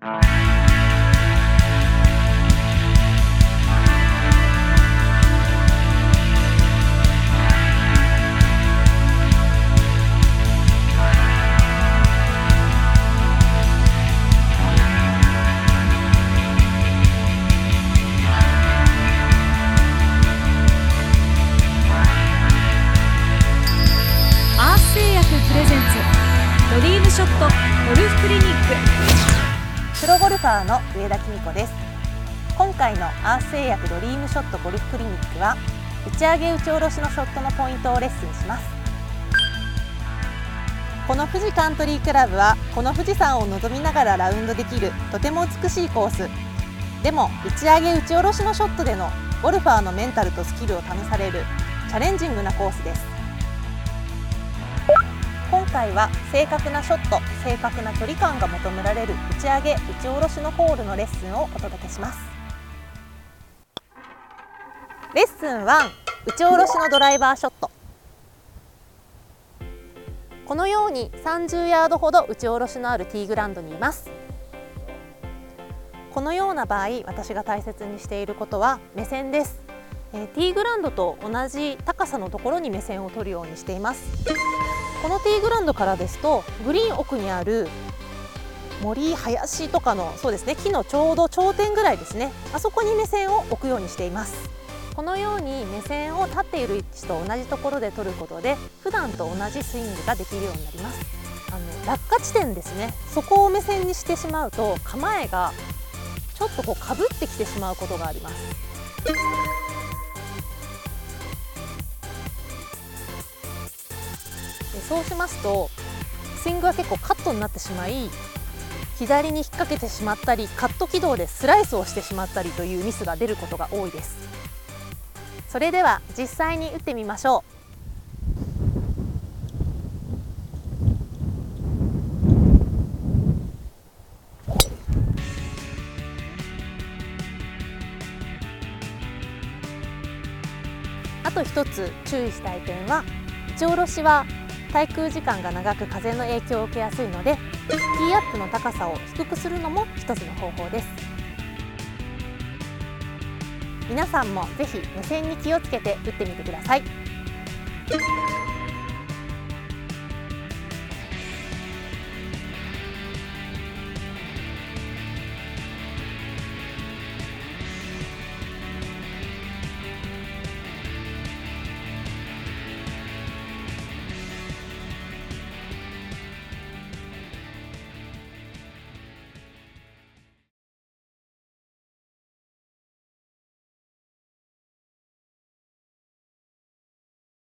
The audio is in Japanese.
アース製薬プレゼンツドリームショットゴルフクリニック。ロゴルファーの上田紀美子です。今回のアース製薬ドリームショットゴルフクリニックは打ち上げ打ち下ろしのショットのポイントをレッスンします。この富士カントリークラブはこの富士山を望みながらラウンドできるとても美しいコース。でも打ち上げ打ち下ろしのショットでのゴルファーのメンタルとスキルを試されるチャレンジングなコースです。回は正確なショット正確な距離感が求められる打ち上げ打ち下ろしのホールのレッスンをお届けします。レッスン1打ち下ろしのドライバーショット。このように30ヤードほど打ち下ろしのあるティーグラウンドにいます。このような場合私が大切にしていることは目線です。えーティーグラウンドと同じ高さのところに目線を取るようにしています。このティーグラウンドからですとグリーン奥にある森林とかのそうですね木のちょうど頂点ぐらいですね。あそこに目線を置くようにしています。このように目線を立っている位置と同じところで取ることで普段と同じスイングができるようになります。あの落下地点ですね。そこを目線にしてしまうと構えがちょっとこうかぶってきてしまうことがあります。そうしますとスイングが結構カットになってしまい左に引っ掛けてしまったりカット軌道でスライスをしてしまったりというミスが出ることが多いです。それでは実際に打ってみましょう。あと一つ注意したい点は打ち下ろしは滞空時間が長く風の影響を受けやすいのでティーアップの高さを低くするのも一つの方法です。皆さんもぜひ無線に気をつけて打ってみてください。